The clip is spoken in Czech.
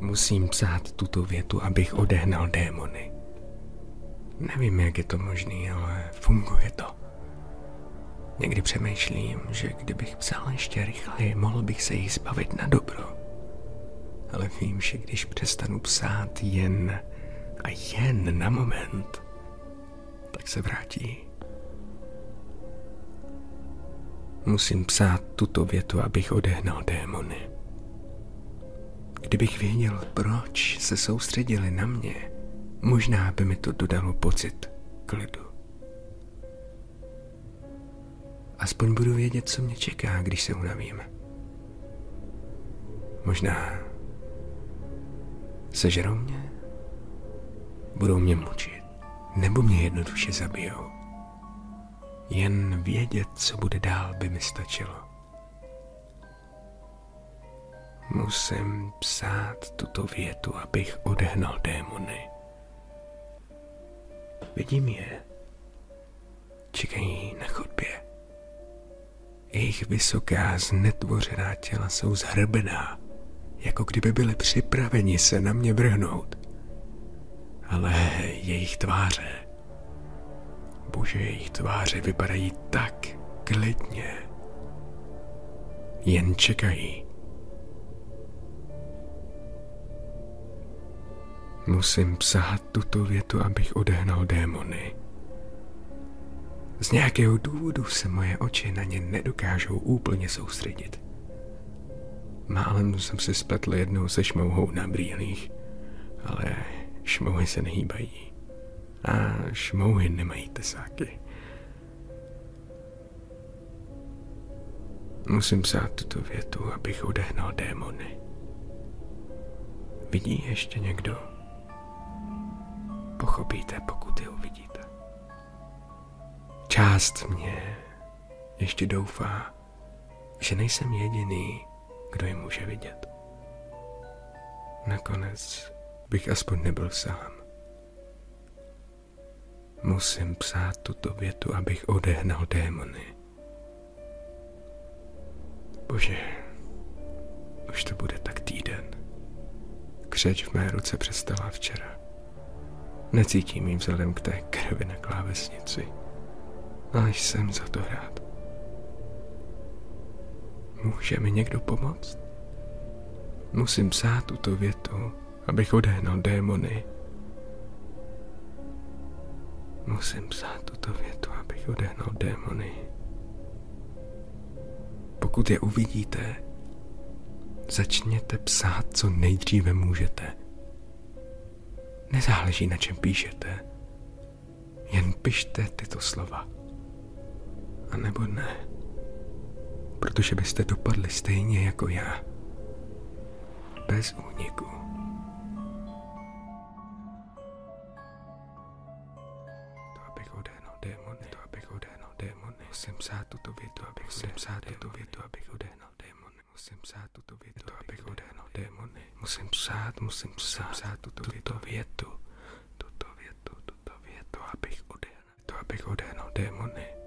Musím psát tuto větu, abych odehnal démony. Nevím, jak je to možné, ale funguje to. Někdy přemýšlím, že kdybych psal ještě rychleji, mohl bych se jich zbavit na dobro. Ale vím, že když přestanu psát jen a jen na moment, tak se vrátí. Musím psát tuto větu, abych odehnal démony. Kdybych věděl, proč se soustředili na mě, možná by mi to dodalo pocit klidu. Aspoň budu vědět, co mě čeká, když se unavím. Možná sežerou mě, budou mě mučit, nebo mě jednoduše zabijou. Jen vědět, co bude dál, by mi stačilo. Musím psát tuto větu, abych odehnal démony. Vidím je. Čekají na chodbě. Jejich vysoká, znetvořená těla jsou zhrbená, jako kdyby byly připraveni se na mě vrhnout. Ale jejich tváře, bože, jejich tváře vypadají tak klidně. Jen čekají. Musím psát tuto větu, abych odehnal démony. Z nějakého důvodu se moje oči na ně nedokážou úplně soustředit. Málem jsem se spletl jednou se šmouhou na brýlích, ale šmouhy se nehýbají. A šmouhy nemají tesáky. Musím psát tuto větu, abych odehnal démony. Vidí ještě někdo? Pochopíte, pokud je uvidíte. Část mě ještě doufá, že nejsem jediný, kdo je může vidět. Nakonec bych aspoň nebyl sám. Musím psát tuto větu, abych odehnal démony. Bože, už to bude tak týden. Křeč v mé ruce přestala včera. Necítím jí vzhledem k té krvi na klávesnici a jsem za to rád. Může mi někdo pomoct? Musím psát tuto větu, abych odehnal démony. Musím psát tuto větu, abych odehnal démony. Pokud je uvidíte, začněte psát, co nejdříve můžete. Nezáleží, na čem píšete. Jen pište tyto slova a nebo ne. Protože byste dopadli stejně jako já. Bez úniku. To abych odehnal démony, to abych odehnal démony. Musím psát tuto větu, abych musím psát tuto větu, abych odehnal démony. Musím psát tuto větu, abych odehnal démony. Musím psát, musím psát, psát tuto větu, tuto větu, tuto větu, abych odehnal, to abych odehnal démony.